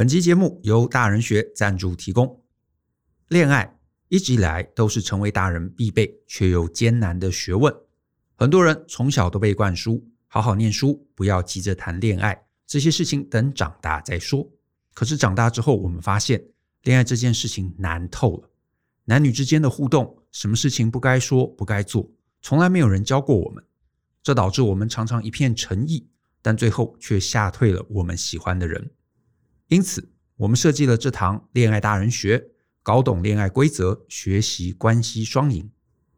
本期节目由大人学赞助提供。恋爱一直以来都是成为大人必备却又艰难的学问。很多人从小都被灌输好好念书，不要急着谈恋爱，这些事情等长大再说。可是长大之后，我们发现恋爱这件事情难透了。男女之间的互动，什么事情不该说不该做，从来没有人教过我们。这导致我们常常一片诚意，但最后却吓退了我们喜欢的人。因此，我们设计了这堂恋爱大人学。搞懂恋爱规则，学习关系双赢。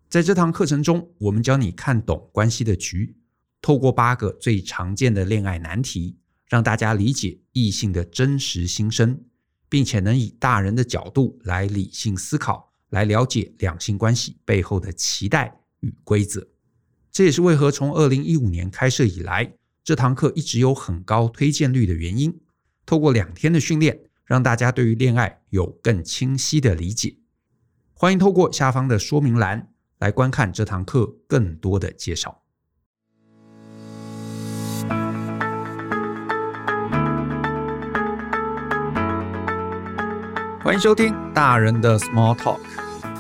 在这堂课程中，我们教你看懂关系的局，透过八个最常见的恋爱难题，让大家理解异性的真实心声，并且能以大人的角度来理性思考，来了解两性关系背后的期待与规则。这也是为何从二零一五年开设以来，这堂课一直有很高推荐率的原因。透过两天的训练。让大家对于恋爱有更清晰的理解。欢迎透过下方的说明栏来观看这堂课更多的介绍。欢迎收听大人的 Small Talk，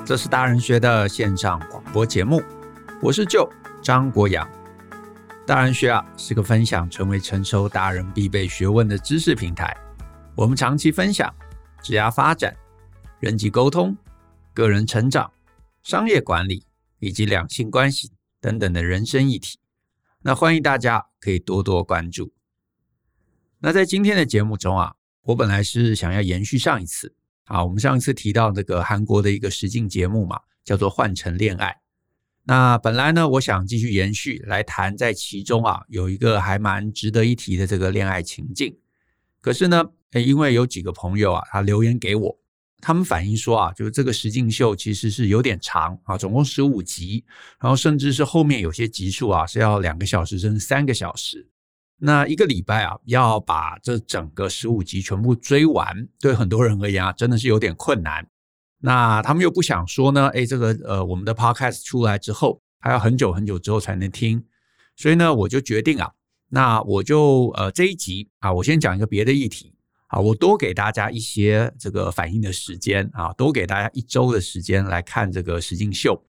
这是大人学的线上广播节目。我是 Joe 张国阳。大人学啊，是个分享成为成熟大人必备学问的知识平台。我们长期分享职业发展、人际沟通、个人成长、商业管理以及两性关系等等的人生议题。那欢迎大家可以多多关注。那在今天的节目中啊，我本来是想要延续上一次啊，我们上一次提到这个韩国的一个实境节目嘛，叫做《换乘恋爱》。那本来呢，我想继续延续来谈，在其中啊有一个还蛮值得一提的这个恋爱情境。可是呢，因为有几个朋友啊，他留言给我，他们反映说啊，就是这个实境秀其实是有点长啊，总共十五集，然后甚至是后面有些集数啊是要两个小时甚至三个小时。那一个礼拜啊，要把这整个十五集全部追完，对很多人而言啊，真的是有点困难。那他们又不想说呢，哎，这个呃，我们的 podcast 出来之后，还要很久很久之后才能听，所以呢，我就决定啊。那我就呃这一集啊，我先讲一个别的议题啊，我多给大家一些这个反应的时间啊，多给大家一周的时间来看这个实境秀，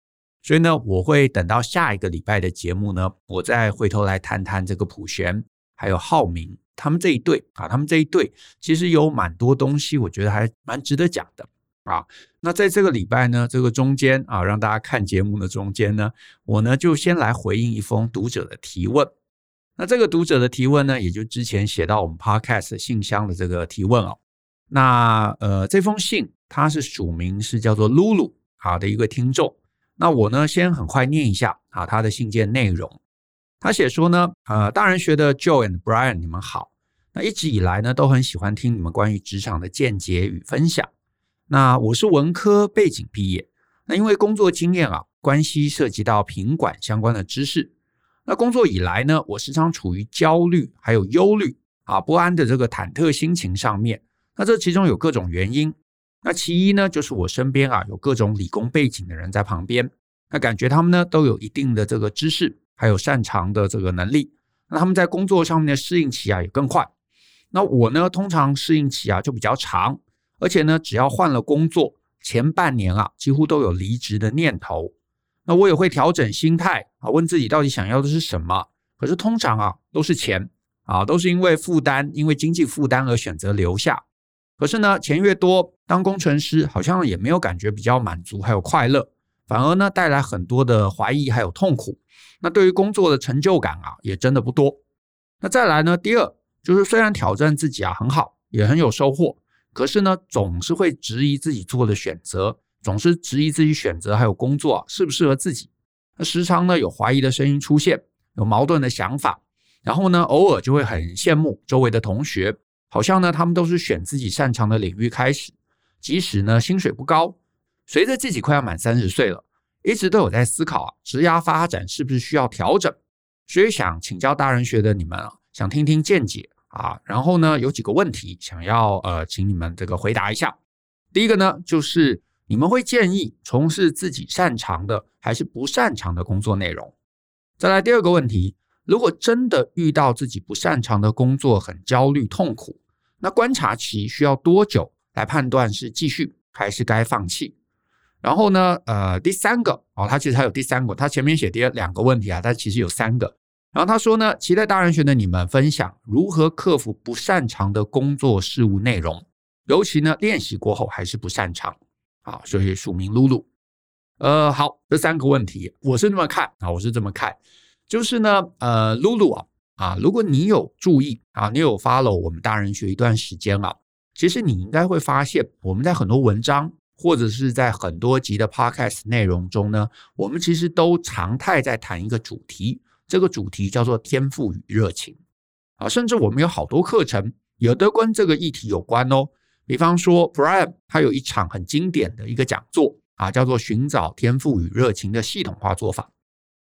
所以呢，我会等到下一个礼拜的节目呢，我再回头来谈谈这个普贤还有浩明他们这一对啊，他们这一对其实有蛮多东西，我觉得还蛮值得讲的啊。那在这个礼拜呢，这个中间啊，让大家看节目的中间呢，我呢就先来回应一封读者的提问。那这个读者的提问呢，也就之前写到我们 Podcast 信箱的这个提问哦。那呃，这封信它是署名是叫做露露好的一个听众。那我呢，先很快念一下啊，他的信件内容。他写说呢，呃，大人学的 Joe and Brian，你们好。那一直以来呢，都很喜欢听你们关于职场的见解与分享。那我是文科背景毕业，那因为工作经验啊，关系涉及到品管相关的知识。那工作以来呢，我时常处于焦虑、还有忧虑啊、不安的这个忐忑心情上面。那这其中有各种原因。那其一呢，就是我身边啊有各种理工背景的人在旁边，那感觉他们呢都有一定的这个知识，还有擅长的这个能力。那他们在工作上面的适应期啊也更快。那我呢，通常适应期啊就比较长，而且呢，只要换了工作，前半年啊几乎都有离职的念头。那我也会调整心态啊，问自己到底想要的是什么。可是通常啊，都是钱啊，都是因为负担，因为经济负担而选择留下。可是呢，钱越多，当工程师好像也没有感觉比较满足，还有快乐，反而呢带来很多的怀疑还有痛苦。那对于工作的成就感啊，也真的不多。那再来呢，第二就是虽然挑战自己啊很好，也很有收获，可是呢，总是会质疑自己做的选择。总是质疑自己选择还有工作，适不适合自己，那时常呢有怀疑的声音出现，有矛盾的想法，然后呢偶尔就会很羡慕周围的同学，好像呢他们都是选自己擅长的领域开始，即使呢薪水不高。随着自己快要满三十岁了，一直都有在思考啊，职涯发展是不是需要调整，所以想请教大人学的你们啊，想听听见解啊，然后呢有几个问题想要呃请你们这个回答一下。第一个呢就是。你们会建议从事自己擅长的还是不擅长的工作内容？再来第二个问题，如果真的遇到自己不擅长的工作很焦虑痛苦，那观察期需要多久来判断是继续还是该放弃？然后呢，呃，第三个哦，他其实还有第三个，他前面写第二两个问题啊，他其实有三个。然后他说呢，期待大人学的你们分享如何克服不擅长的工作事务内容，尤其呢练习过后还是不擅长啊，所以署名露露。呃，好，这三个问题我是这么看啊，我是这么看，就是呢，呃，露露啊啊，如果你有注意啊，你有 follow 我们大人学一段时间啊，其实你应该会发现我们在很多文章或者是在很多集的 podcast 内容中呢，我们其实都常态在谈一个主题。这个主题叫做天赋与热情啊，甚至我们有好多课程，也都跟这个议题有关哦。比方说，Brian 他有一场很经典的一个讲座啊，叫做“寻找天赋与热情的系统化做法”。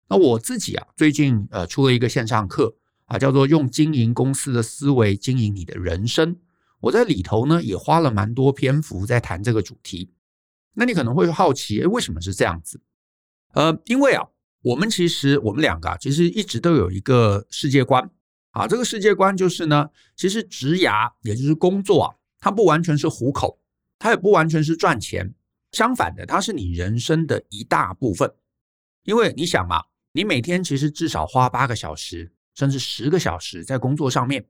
那我自己啊，最近呃出了一个线上课啊，叫做“用经营公司的思维经营你的人生”。我在里头呢也花了蛮多篇幅在谈这个主题。那你可能会好奇，诶，为什么是这样子？呃，因为啊。我们其实，我们两个啊，其实一直都有一个世界观啊。这个世界观就是呢，其实职涯也就是工作啊，它不完全是糊口，它也不完全是赚钱。相反的，它是你人生的一大部分。因为你想嘛，你每天其实至少花八个小时，甚至十个小时在工作上面，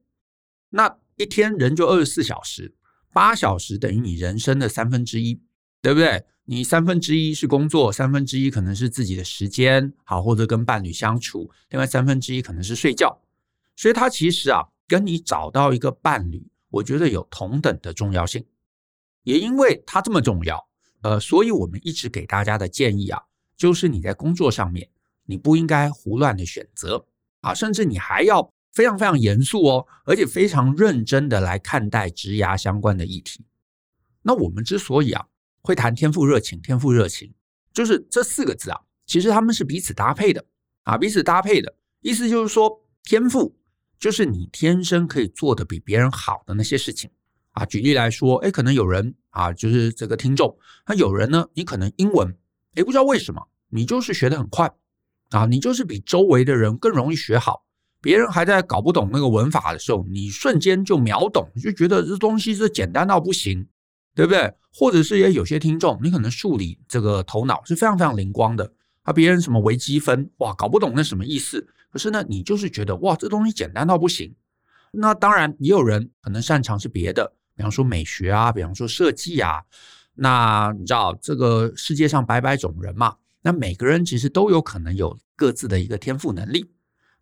那一天人就二十四小时，八小时等于你人生的三分之一，对不对？你三分之一是工作，三分之一可能是自己的时间，好，或者跟伴侣相处，另外三分之一可能是睡觉。所以它其实啊，跟你找到一个伴侣，我觉得有同等的重要性。也因为它这么重要，呃，所以我们一直给大家的建议啊，就是你在工作上面，你不应该胡乱的选择啊，甚至你还要非常非常严肃哦，而且非常认真的来看待职涯相关的议题。那我们之所以啊。会谈天赋热情，天赋热情就是这四个字啊，其实他们是彼此搭配的啊，彼此搭配的意思就是说，天赋就是你天生可以做得比别人好的那些事情啊。举例来说，哎，可能有人啊，就是这个听众，那有人呢，你可能英文，哎，不知道为什么，你就是学得很快啊，你就是比周围的人更容易学好，别人还在搞不懂那个文法的时候，你瞬间就秒懂，就觉得这东西是简单到不行。对不对？或者是也有些听众，你可能数理这个头脑是非常非常灵光的，啊，别人什么微积分，哇，搞不懂那什么意思。可是呢，你就是觉得哇，这东西简单到不行。那当然，也有人可能擅长是别的，比方说美学啊，比方说设计啊。那你知道这个世界上百百种人嘛？那每个人其实都有可能有各自的一个天赋能力。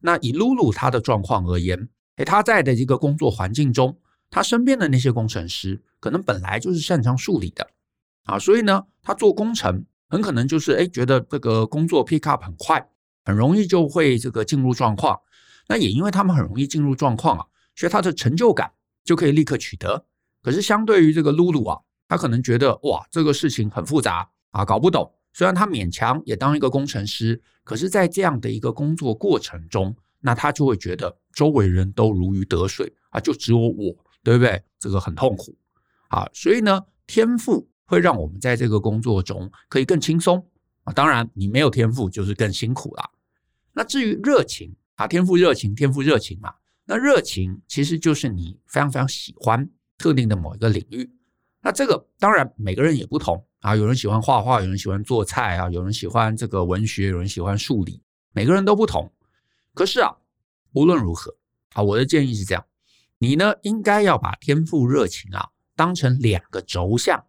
那以露露她的状况而言，诶，她在的一个工作环境中。他身边的那些工程师可能本来就是擅长数理的啊，所以呢，他做工程很可能就是哎，觉得这个工作 pick up 很快，很容易就会这个进入状况。那也因为他们很容易进入状况啊，所以他的成就感就可以立刻取得。可是相对于这个露露啊，他可能觉得哇，这个事情很复杂啊，搞不懂。虽然他勉强也当一个工程师，可是，在这样的一个工作过程中，那他就会觉得周围人都如鱼得水啊，就只有我。对不对？这个很痛苦啊，所以呢，天赋会让我们在这个工作中可以更轻松啊。当然，你没有天赋就是更辛苦了。那至于热情啊，天赋热情，天赋热情嘛，那热情其实就是你非常非常喜欢特定的某一个领域。那这个当然每个人也不同啊，有人喜欢画画，有人喜欢做菜啊，有人喜欢这个文学，有人喜欢数理，每个人都不同。可是啊，无论如何啊，我的建议是这样。你呢，应该要把天赋热情啊当成两个轴向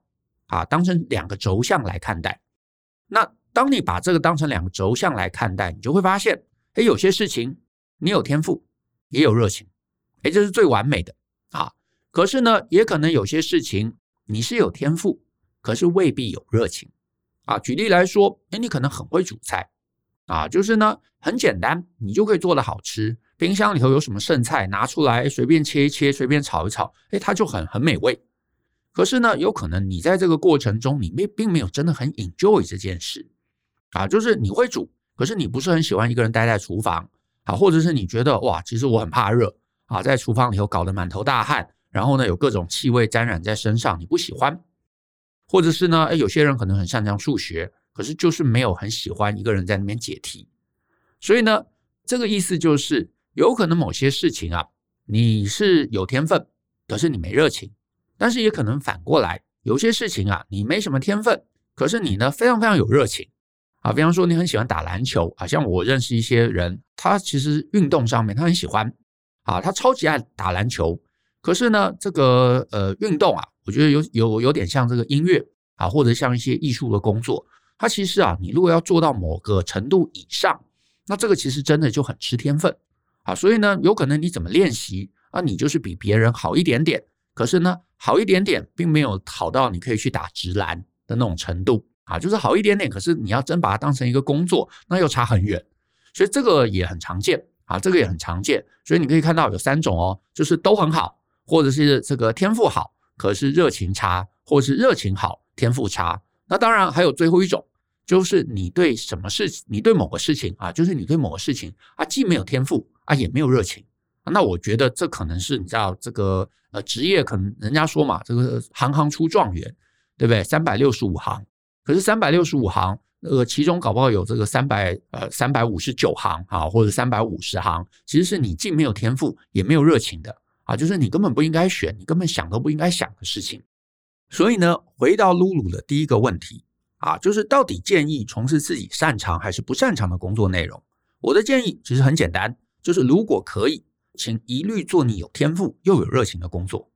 啊，当成两个轴向来看待。那当你把这个当成两个轴向来看待，你就会发现，哎，有些事情你有天赋，也有热情，哎，这是最完美的啊。可是呢，也可能有些事情你是有天赋，可是未必有热情啊。举例来说，哎，你可能很会煮菜啊，就是呢，很简单，你就可以做的好吃。冰箱里头有什么剩菜，拿出来随便切一切，随便炒一炒，哎，它就很很美味。可是呢，有可能你在这个过程中，你没并没有真的很 enjoy 这件事啊，就是你会煮，可是你不是很喜欢一个人待在厨房啊，或者是你觉得哇，其实我很怕热啊，在厨房里头搞得满头大汗，然后呢有各种气味沾染在身上，你不喜欢。或者是呢，哎，有些人可能很擅长数学，可是就是没有很喜欢一个人在那边解题。所以呢，这个意思就是。有可能某些事情啊，你是有天分可是你没热情。但是也可能反过来，有些事情啊，你没什么天分，可是你呢非常非常有热情啊。比方说你很喜欢打篮球啊，像我认识一些人，他其实运动上面他很喜欢啊，他超级爱打篮球。可是呢，这个呃运动啊，我觉得有有有点像这个音乐啊，或者像一些艺术的工作，它其实啊，你如果要做到某个程度以上，那这个其实真的就很吃天分啊。所以呢，有可能你怎么练习啊，你就是比别人好一点点。可是呢，好一点点，并没有好到你可以去打直篮的那种程度啊，就是好一点点。可是你要真把它当成一个工作，那又差很远。所以这个也很常见啊，这个也很常见。所以你可以看到有三种哦，就是都很好，或者是这个天赋好，可是热情差，或者是热情好，天赋差。那当然还有最后一种，就是你对什么事，你对某个事情啊，就是你对某个事情啊，既没有天赋啊，也没有热情。那我觉得这可能是你知道这个呃职业，可能人家说嘛，这个行行出状元，对不对？三百六十五行，可是三百六十五行，呃，其中搞不好有这个三百呃三百五十九行啊，或者三百五十行，其实是你既没有天赋，也没有热情的啊，就是你根本不应该选，你根本想都不应该想的事情。所以呢，回到露露的第一个问题啊，就是到底建议从事自己擅长还是不擅长的工作内容？我的建议其实很简单，就是如果可以。请一律做你有天赋又有热情的工作，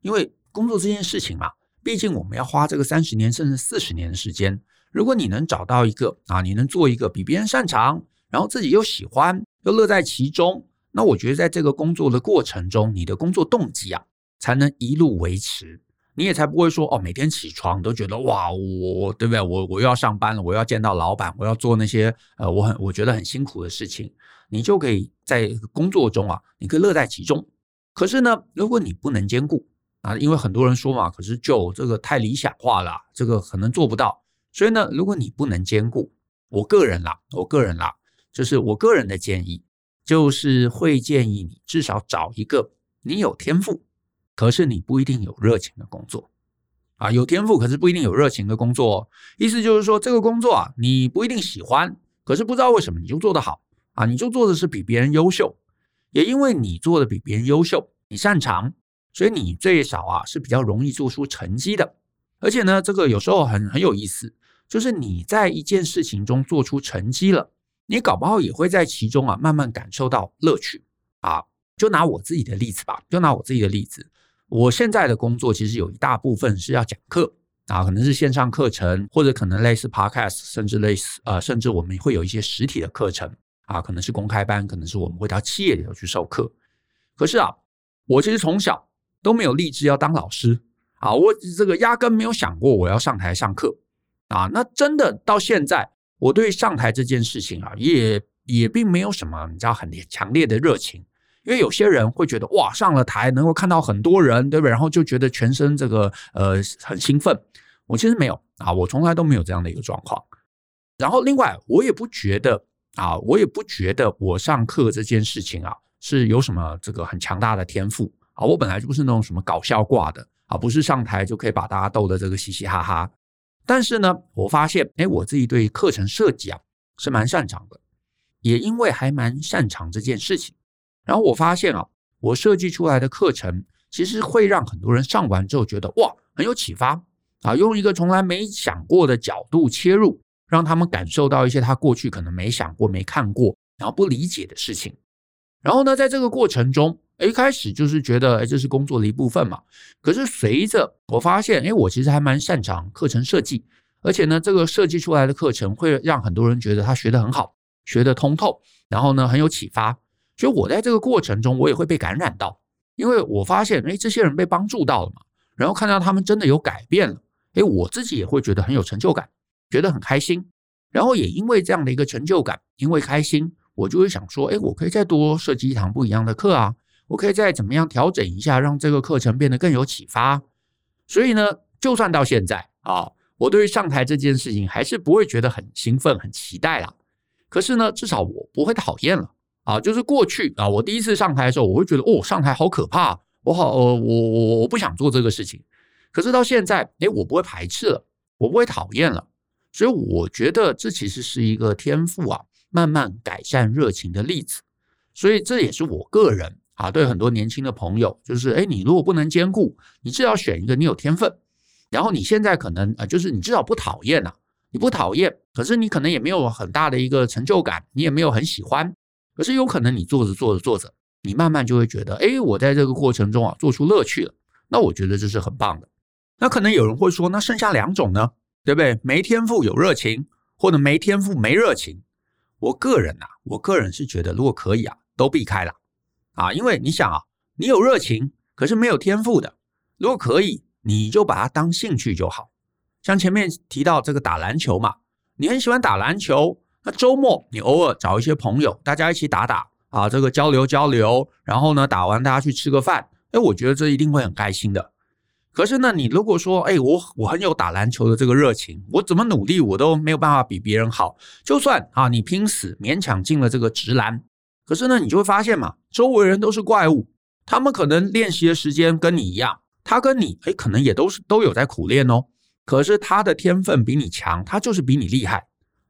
因为工作这件事情嘛，毕竟我们要花这个三十年甚至四十年的时间。如果你能找到一个啊，你能做一个比别人擅长，然后自己又喜欢又乐在其中，那我觉得在这个工作的过程中，你的工作动机啊，才能一路维持，你也才不会说哦，每天起床都觉得哇，我对不对？我我又要上班了，我要见到老板，我要做那些呃，我很我觉得很辛苦的事情。你就可以在工作中啊，你可以乐在其中。可是呢，如果你不能兼顾啊，因为很多人说嘛，可是就这个太理想化了，这个可能做不到。所以呢，如果你不能兼顾，我个人啦，我个人啦，就是我个人的建议，就是会建议你至少找一个你有天赋，可是你不一定有热情的工作啊。有天赋可是不一定有热情的工作，意思就是说这个工作啊，你不一定喜欢，可是不知道为什么你就做得好。啊，你就做的是比别人优秀，也因为你做的比别人优秀，你擅长，所以你最少啊是比较容易做出成绩的。而且呢，这个有时候很很有意思，就是你在一件事情中做出成绩了，你搞不好也会在其中啊慢慢感受到乐趣啊。就拿我自己的例子吧，就拿我自己的例子，我现在的工作其实有一大部分是要讲课啊，可能是线上课程，或者可能类似 Podcast，甚至类似呃，甚至我们会有一些实体的课程。啊，可能是公开班，可能是我们会到企业里头去授课。可是啊，我其实从小都没有立志要当老师啊，我这个压根没有想过我要上台上课啊。那真的到现在，我对上台这件事情啊，也也并没有什么你知道很强烈的热情。因为有些人会觉得哇，上了台能够看到很多人，对不对？然后就觉得全身这个呃很兴奋。我其实没有啊，我从来都没有这样的一个状况。然后另外，我也不觉得。啊，我也不觉得我上课这件事情啊是有什么这个很强大的天赋啊。我本来就不是那种什么搞笑挂的啊，不是上台就可以把大家逗得这个嘻嘻哈哈。但是呢，我发现，哎，我自己对课程设计啊是蛮擅长的，也因为还蛮擅长这件事情，然后我发现啊，我设计出来的课程其实会让很多人上完之后觉得哇很有启发啊，用一个从来没想过的角度切入。让他们感受到一些他过去可能没想过、没看过，然后不理解的事情。然后呢，在这个过程中，一开始就是觉得，哎，这是工作的一部分嘛。可是随着我发现，哎，我其实还蛮擅长课程设计，而且呢，这个设计出来的课程会让很多人觉得他学得很好，学得通透，然后呢，很有启发。所以我在这个过程中，我也会被感染到，因为我发现，哎，这些人被帮助到了嘛，然后看到他们真的有改变了，哎，我自己也会觉得很有成就感。觉得很开心，然后也因为这样的一个成就感，因为开心，我就会想说，哎，我可以再多设计一堂不一样的课啊，我可以再怎么样调整一下，让这个课程变得更有启发。所以呢，就算到现在啊，我对于上台这件事情还是不会觉得很兴奋、很期待啦。可是呢，至少我不会讨厌了啊。就是过去啊，我第一次上台的时候，我会觉得哦，上台好可怕，我好，我我我不想做这个事情。可是到现在，哎，我不会排斥了，我不会讨厌了。所以我觉得这其实是一个天赋啊，慢慢改善热情的例子。所以这也是我个人啊，对很多年轻的朋友，就是哎，你如果不能兼顾，你至少选一个你有天分，然后你现在可能啊，就是你至少不讨厌呐，你不讨厌，可是你可能也没有很大的一个成就感，你也没有很喜欢，可是有可能你做着做着做着，你慢慢就会觉得，哎，我在这个过程中啊，做出乐趣了，那我觉得这是很棒的。那可能有人会说，那剩下两种呢，对不对？没天赋有热情，或者没天赋没热情。我个人呐、啊，我个人是觉得，如果可以啊，都避开了啊，因为你想啊，你有热情，可是没有天赋的，如果可以，你就把它当兴趣就好。像前面提到这个打篮球嘛，你很喜欢打篮球，那周末你偶尔找一些朋友，大家一起打打啊，这个交流交流，然后呢，打完大家去吃个饭，哎，我觉得这一定会很开心的。可是呢，你如果说，哎，我我很有打篮球的这个热情，我怎么努力我都没有办法比别人好。就算啊，你拼死勉强进了这个职篮，可是呢，你就会发现嘛，周围人都是怪物，他们可能练习的时间跟你一样，他跟你哎，可能也都是都有在苦练哦。可是他的天分比你强，他就是比你厉害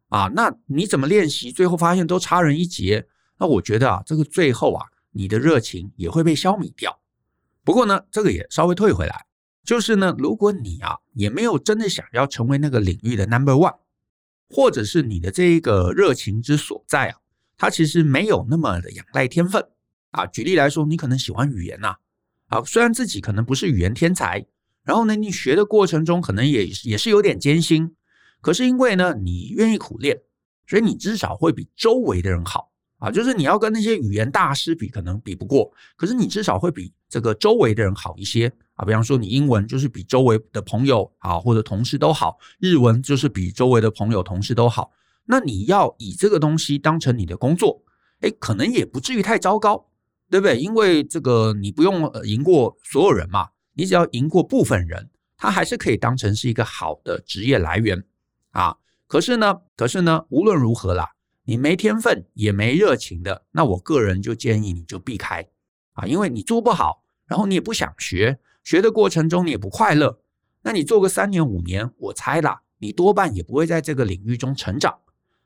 啊。那你怎么练习，最后发现都差人一截。那我觉得啊，这个最后啊，你的热情也会被消弭掉。不过呢，这个也稍微退回来。就是呢，如果你啊也没有真的想要成为那个领域的 number one，或者是你的这一个热情之所在啊，它其实没有那么的仰赖天分啊。举例来说，你可能喜欢语言呐，啊，虽然自己可能不是语言天才，然后呢，你学的过程中可能也也是有点艰辛，可是因为呢，你愿意苦练，所以你至少会比周围的人好。啊，就是你要跟那些语言大师比，可能比不过，可是你至少会比这个周围的人好一些啊。比方说，你英文就是比周围的朋友啊或者同事都好，日文就是比周围的朋友同事都好。那你要以这个东西当成你的工作，诶，可能也不至于太糟糕，对不对？因为这个你不用赢过所有人嘛，你只要赢过部分人，他还是可以当成是一个好的职业来源啊。可是呢，可是呢，无论如何啦。你没天分也没热情的，那我个人就建议你就避开啊，因为你做不好，然后你也不想学，学的过程中你也不快乐，那你做个三年五年，我猜啦，你多半也不会在这个领域中成长。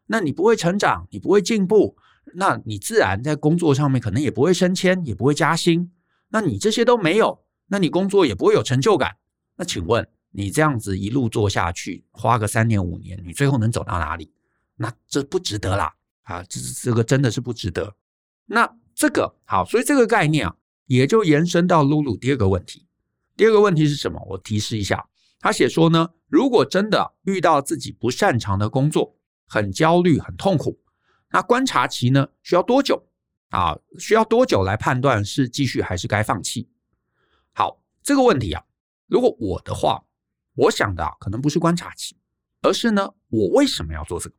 那你不会成长，你不会进步，那你自然在工作上面可能也不会升迁，也不会加薪。那你这些都没有，那你工作也不会有成就感。那请问你这样子一路做下去，花个三年五年，你最后能走到哪里？那这不值得啦，啊，这这个真的是不值得。那这个好，所以这个概念啊，也就延伸到露露第二个问题。第二个问题是什么？我提示一下，他写说呢，如果真的遇到自己不擅长的工作，很焦虑、很痛苦，那观察期呢，需要多久？啊，需要多久来判断是继续还是该放弃？好，这个问题啊，如果我的话，我想的啊，可能不是观察期，而是呢，我为什么要做这个？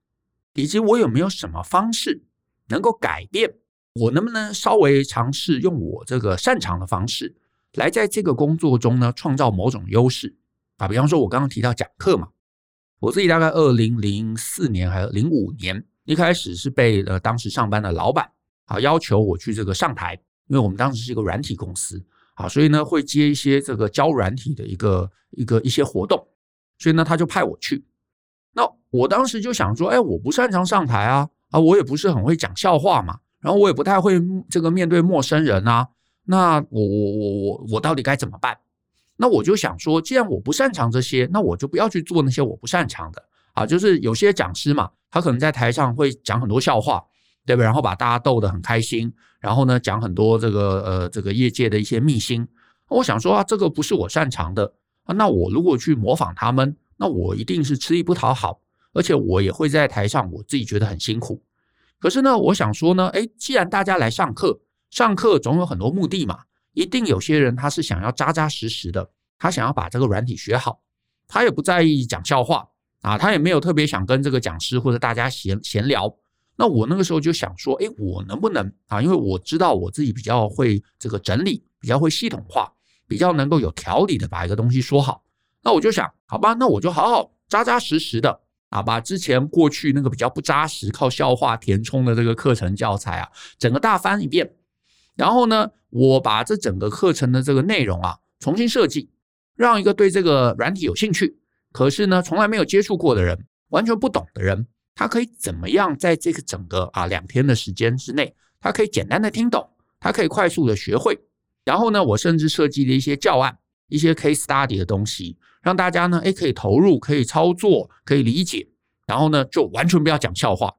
以及我有没有什么方式能够改变？我能不能稍微尝试用我这个擅长的方式，来在这个工作中呢，创造某种优势啊？比方说，我刚刚提到讲课嘛，我自己大概二零零四年还是零五年，一开始是被呃当时上班的老板啊要求我去这个上台，因为我们当时是一个软体公司啊，所以呢会接一些这个教软体的一个一个一些活动，所以呢他就派我去。那我当时就想说，哎，我不擅长上台啊，啊，我也不是很会讲笑话嘛，然后我也不太会这个面对陌生人啊，那我我我我我到底该怎么办？那我就想说，既然我不擅长这些，那我就不要去做那些我不擅长的啊。就是有些讲师嘛，他可能在台上会讲很多笑话，对不对？然后把大家逗得很开心，然后呢讲很多这个呃这个业界的一些秘辛。我想说啊，这个不是我擅长的啊，那我如果去模仿他们。那我一定是吃力不讨好，而且我也会在台上，我自己觉得很辛苦。可是呢，我想说呢，诶，既然大家来上课，上课总有很多目的嘛，一定有些人他是想要扎扎实实的，他想要把这个软体学好，他也不在意讲笑话啊，他也没有特别想跟这个讲师或者大家闲闲聊。那我那个时候就想说，诶，我能不能啊？因为我知道我自己比较会这个整理，比较会系统化，比较能够有条理的把一个东西说好。那我就想，好吧，那我就好好扎扎实实的啊，把之前过去那个比较不扎实、靠笑话填充的这个课程教材啊，整个大翻一遍。然后呢，我把这整个课程的这个内容啊重新设计，让一个对这个软体有兴趣，可是呢从来没有接触过的人，完全不懂的人，他可以怎么样在这个整个啊两天的时间之内，他可以简单的听懂，他可以快速的学会。然后呢，我甚至设计了一些教案、一些 case study 的东西，让大家呢，诶，可以投入、可以操作、可以理解。然后呢，就完全不要讲笑话。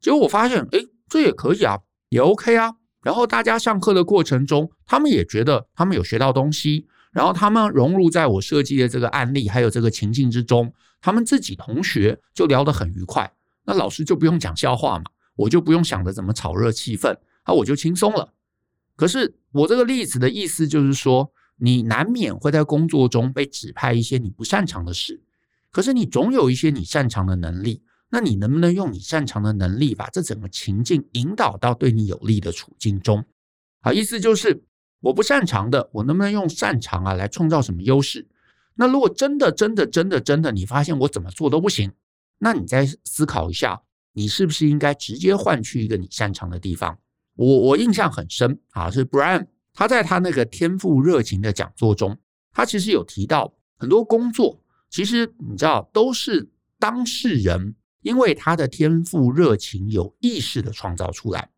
结果我发现，诶，这也可以啊，也 OK 啊。然后大家上课的过程中，他们也觉得他们有学到东西。然后他们融入在我设计的这个案例还有这个情境之中，他们自己同学就聊得很愉快。那老师就不用讲笑话嘛，我就不用想着怎么炒热气氛，啊，我就轻松了。可是我这个例子的意思就是说，你难免会在工作中被指派一些你不擅长的事，可是你总有一些你擅长的能力。那你能不能用你擅长的能力，把这整个情境引导到对你有利的处境中？啊，意思就是我不擅长的，我能不能用擅长啊来创造什么优势？那如果真的、真的、真的、真的，你发现我怎么做都不行，那你再思考一下，你是不是应该直接换去一个你擅长的地方？我我印象很深啊，是 Brian 他在他那个天赋热情的讲座中，他其实有提到很多工作，其实你知道都是当事人。因为他的天赋热情有意识的创造出来，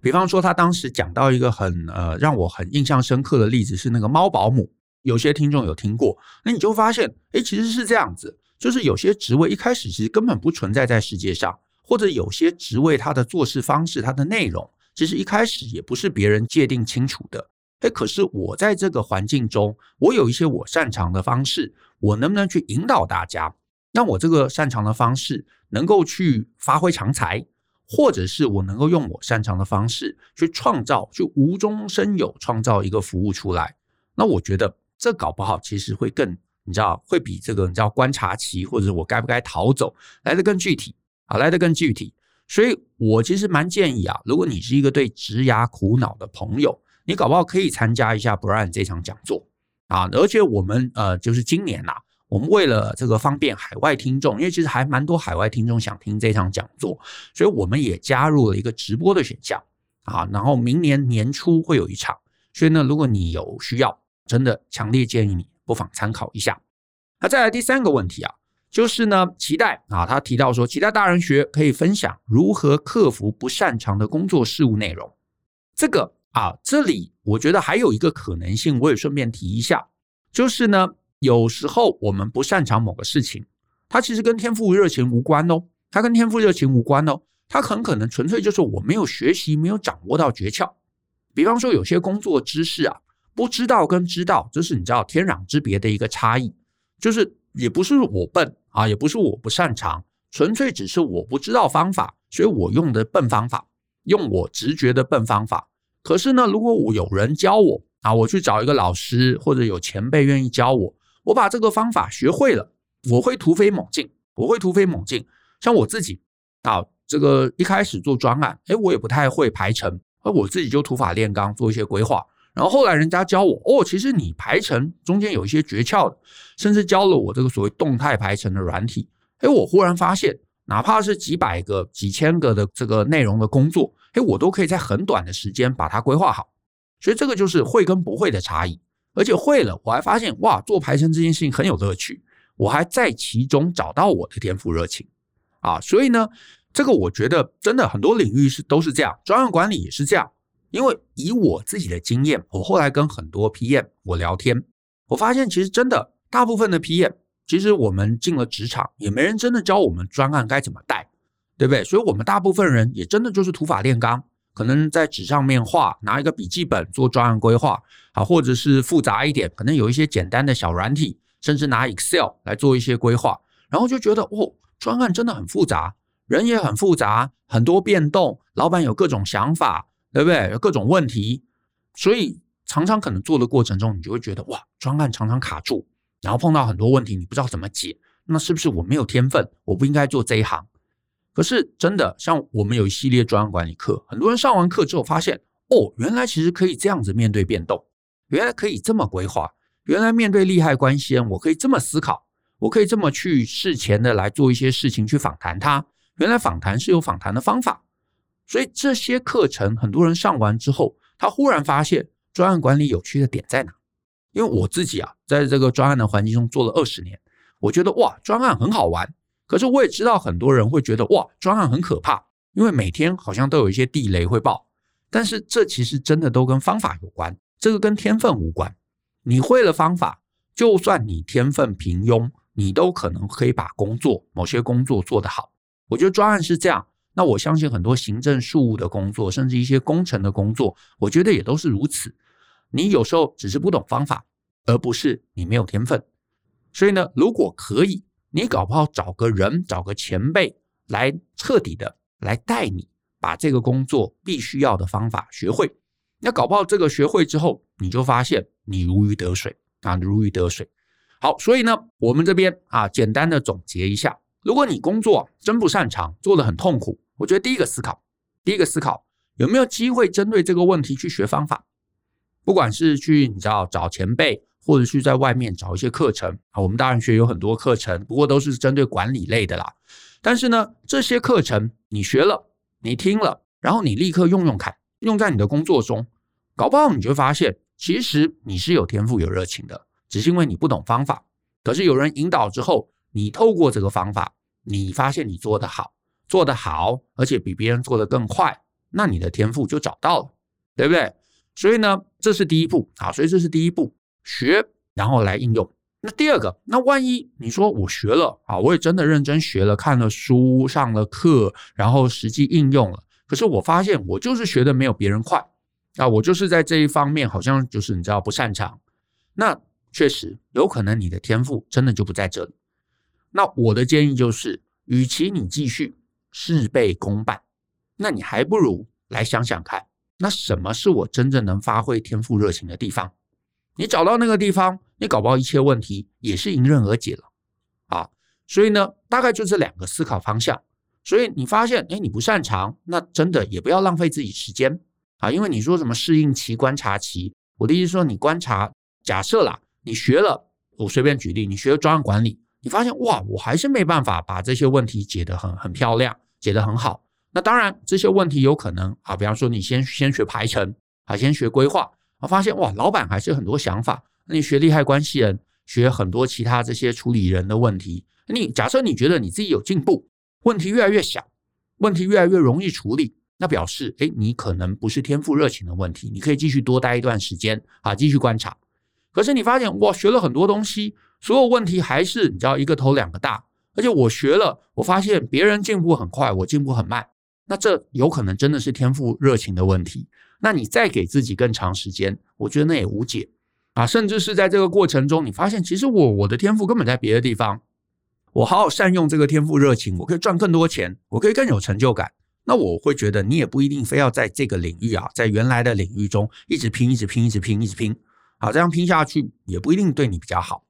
比方说他当时讲到一个很呃让我很印象深刻的例子是那个猫保姆，有些听众有听过，那你就发现，诶，其实是这样子，就是有些职位一开始其实根本不存在在世界上，或者有些职位它的做事方式、它的内容，其实一开始也不是别人界定清楚的，诶，可是我在这个环境中，我有一些我擅长的方式，我能不能去引导大家？让我这个擅长的方式能够去发挥长才，或者是我能够用我擅长的方式去创造，去无中生有创造一个服务出来。那我觉得这搞不好其实会更，你知道，会比这个你知道观察期或者我该不该逃走来得更具体啊，来得更具体。所以我其实蛮建议啊，如果你是一个对职涯苦恼的朋友，你搞不好可以参加一下 Brian 这场讲座啊。而且我们呃，就是今年呐、啊。我们为了这个方便海外听众，因为其实还蛮多海外听众想听这场讲座，所以我们也加入了一个直播的选项啊。然后明年年初会有一场，所以呢，如果你有需要，真的强烈建议你不妨参考一下。那再来第三个问题啊，就是呢，期待啊，他提到说，期待大人学可以分享如何克服不擅长的工作事务内容。这个啊，这里我觉得还有一个可能性，我也顺便提一下，就是呢。有时候我们不擅长某个事情，它其实跟天赋热情无关哦，它跟天赋热情无关哦，它很可能纯粹就是我没有学习，没有掌握到诀窍。比方说，有些工作知识啊，不知道跟知道，这是你知道天壤之别的一个差异。就是也不是我笨啊，也不是我不擅长，纯粹只是我不知道方法，所以我用的笨方法，用我直觉的笨方法。可是呢，如果我有人教我啊，我去找一个老师，或者有前辈愿意教我。我把这个方法学会了，我会突飞猛进，我会突飞猛进。像我自己啊，这个一开始做专案，诶，我也不太会排程，而我自己就土法炼钢做一些规划。然后后来人家教我，哦，其实你排程中间有一些诀窍的，甚至教了我这个所谓动态排程的软体。诶，我忽然发现，哪怕是几百个、几千个的这个内容的工作，诶，我都可以在很短的时间把它规划好。所以这个就是会跟不会的差异。而且会了，我还发现哇，做排程这件事情很有乐趣，我还在其中找到我的天赋热情啊！所以呢，这个我觉得真的很多领域是都是这样，专案管理也是这样。因为以我自己的经验，我后来跟很多 PM 我聊天，我发现其实真的大部分的 PM，其实我们进了职场，也没人真的教我们专案该怎么带，对不对？所以我们大部分人也真的就是土法炼钢。可能在纸上面画，拿一个笔记本做专案规划，啊，或者是复杂一点，可能有一些简单的小软体，甚至拿 Excel 来做一些规划，然后就觉得哦，专案真的很复杂，人也很复杂，很多变动，老板有各种想法，对不对？有各种问题，所以常常可能做的过程中，你就会觉得哇，专案常常卡住，然后碰到很多问题，你不知道怎么解，那是不是我没有天分，我不应该做这一行？可是真的，像我们有一系列专案管理课，很多人上完课之后发现，哦，原来其实可以这样子面对变动，原来可以这么规划，原来面对利害关系人，我可以这么思考，我可以这么去事前的来做一些事情去访谈他，原来访谈是有访谈的方法，所以这些课程很多人上完之后，他忽然发现专案管理有趣的点在哪？因为我自己啊，在这个专案的环境中做了二十年，我觉得哇，专案很好玩。可是我也知道很多人会觉得哇，专案很可怕，因为每天好像都有一些地雷会爆。但是这其实真的都跟方法有关，这个跟天分无关。你会了方法，就算你天分平庸，你都可能可以把工作某些工作做得好。我觉得专案是这样，那我相信很多行政事务的工作，甚至一些工程的工作，我觉得也都是如此。你有时候只是不懂方法，而不是你没有天分。所以呢，如果可以，你搞不好找个人，找个前辈来彻底的来带你，把这个工作必须要的方法学会。那搞不好这个学会之后，你就发现你如鱼得水啊，如鱼得水。好，所以呢，我们这边啊，简单的总结一下：如果你工作真不擅长，做得很痛苦，我觉得第一个思考，第一个思考有没有机会针对这个问题去学方法，不管是去你知道找前辈。或者去在外面找一些课程啊，我们大人学有很多课程，不过都是针对管理类的啦。但是呢，这些课程你学了，你听了，然后你立刻用用看，用在你的工作中，搞不好你就发现，其实你是有天赋、有热情的，只是因为你不懂方法。可是有人引导之后，你透过这个方法，你发现你做得好，做得好，而且比别人做得更快，那你的天赋就找到了，对不对？所以呢，这是第一步啊，所以这是第一步。学，然后来应用。那第二个，那万一你说我学了啊，我也真的认真学了，看了书，上了课，然后实际应用了，可是我发现我就是学的没有别人快啊，我就是在这一方面好像就是你知道不擅长。那确实有可能你的天赋真的就不在这里。那我的建议就是，与其你继续事倍功半，那你还不如来想想看，那什么是我真正能发挥天赋热情的地方？你找到那个地方，你搞不好一切问题也是迎刃而解了啊！所以呢，大概就这两个思考方向。所以你发现，哎，你不擅长，那真的也不要浪费自己时间啊！因为你说什么适应期、观察期，我的意思说，你观察，假设啦，你学了，我随便举例，你学了专案管理，你发现哇，我还是没办法把这些问题解得很很漂亮，解得很好。那当然，这些问题有可能啊，比方说你先先学排程啊，先学规划。我发现哇，老板还是很多想法。那你学利害关系人，学很多其他这些处理人的问题。你假设你觉得你自己有进步，问题越来越小，问题越来越容易处理，那表示诶，你可能不是天赋热情的问题，你可以继续多待一段时间啊，继续观察。可是你发现哇，学了很多东西，所有问题还是你知道一个头两个大。而且我学了，我发现别人进步很快，我进步很慢。那这有可能真的是天赋热情的问题。那你再给自己更长时间，我觉得那也无解啊！甚至是在这个过程中，你发现其实我我的天赋根本在别的地方，我好好善用这个天赋热情，我可以赚更多钱，我可以更有成就感。那我会觉得你也不一定非要在这个领域啊，在原来的领域中一直拼，一直拼，一直拼，一直拼，好，这样拼下去也不一定对你比较好。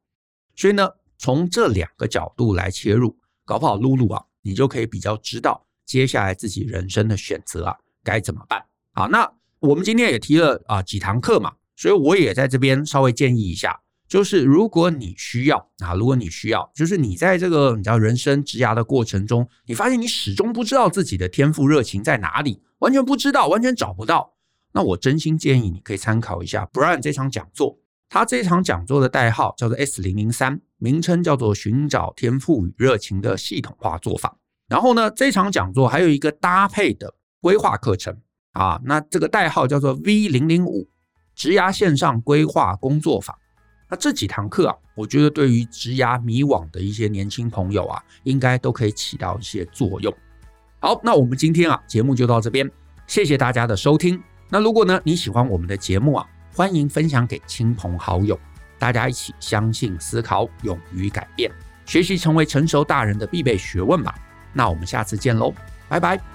所以呢，从这两个角度来切入，搞不好露露啊，你就可以比较知道接下来自己人生的选择啊该怎么办。好，那。我们今天也提了啊几堂课嘛，所以我也在这边稍微建议一下，就是如果你需要啊，如果你需要，就是你在这个你知道人生职涯的过程中，你发现你始终不知道自己的天赋热情在哪里，完全不知道，完全找不到，那我真心建议你可以参考一下 Brian 这场讲座，他这场讲座的代号叫做 S 零零三，名称叫做寻找天赋与热情的系统化做法。然后呢，这场讲座还有一个搭配的规划课程。啊，那这个代号叫做 V 零零五，职涯线上规划工作坊。那这几堂课啊，我觉得对于职涯迷惘的一些年轻朋友啊，应该都可以起到一些作用。好，那我们今天啊，节目就到这边，谢谢大家的收听。那如果呢，你喜欢我们的节目啊，欢迎分享给亲朋好友，大家一起相信、思考、勇于改变，学习成为成熟大人的必备学问吧。那我们下次见喽，拜拜。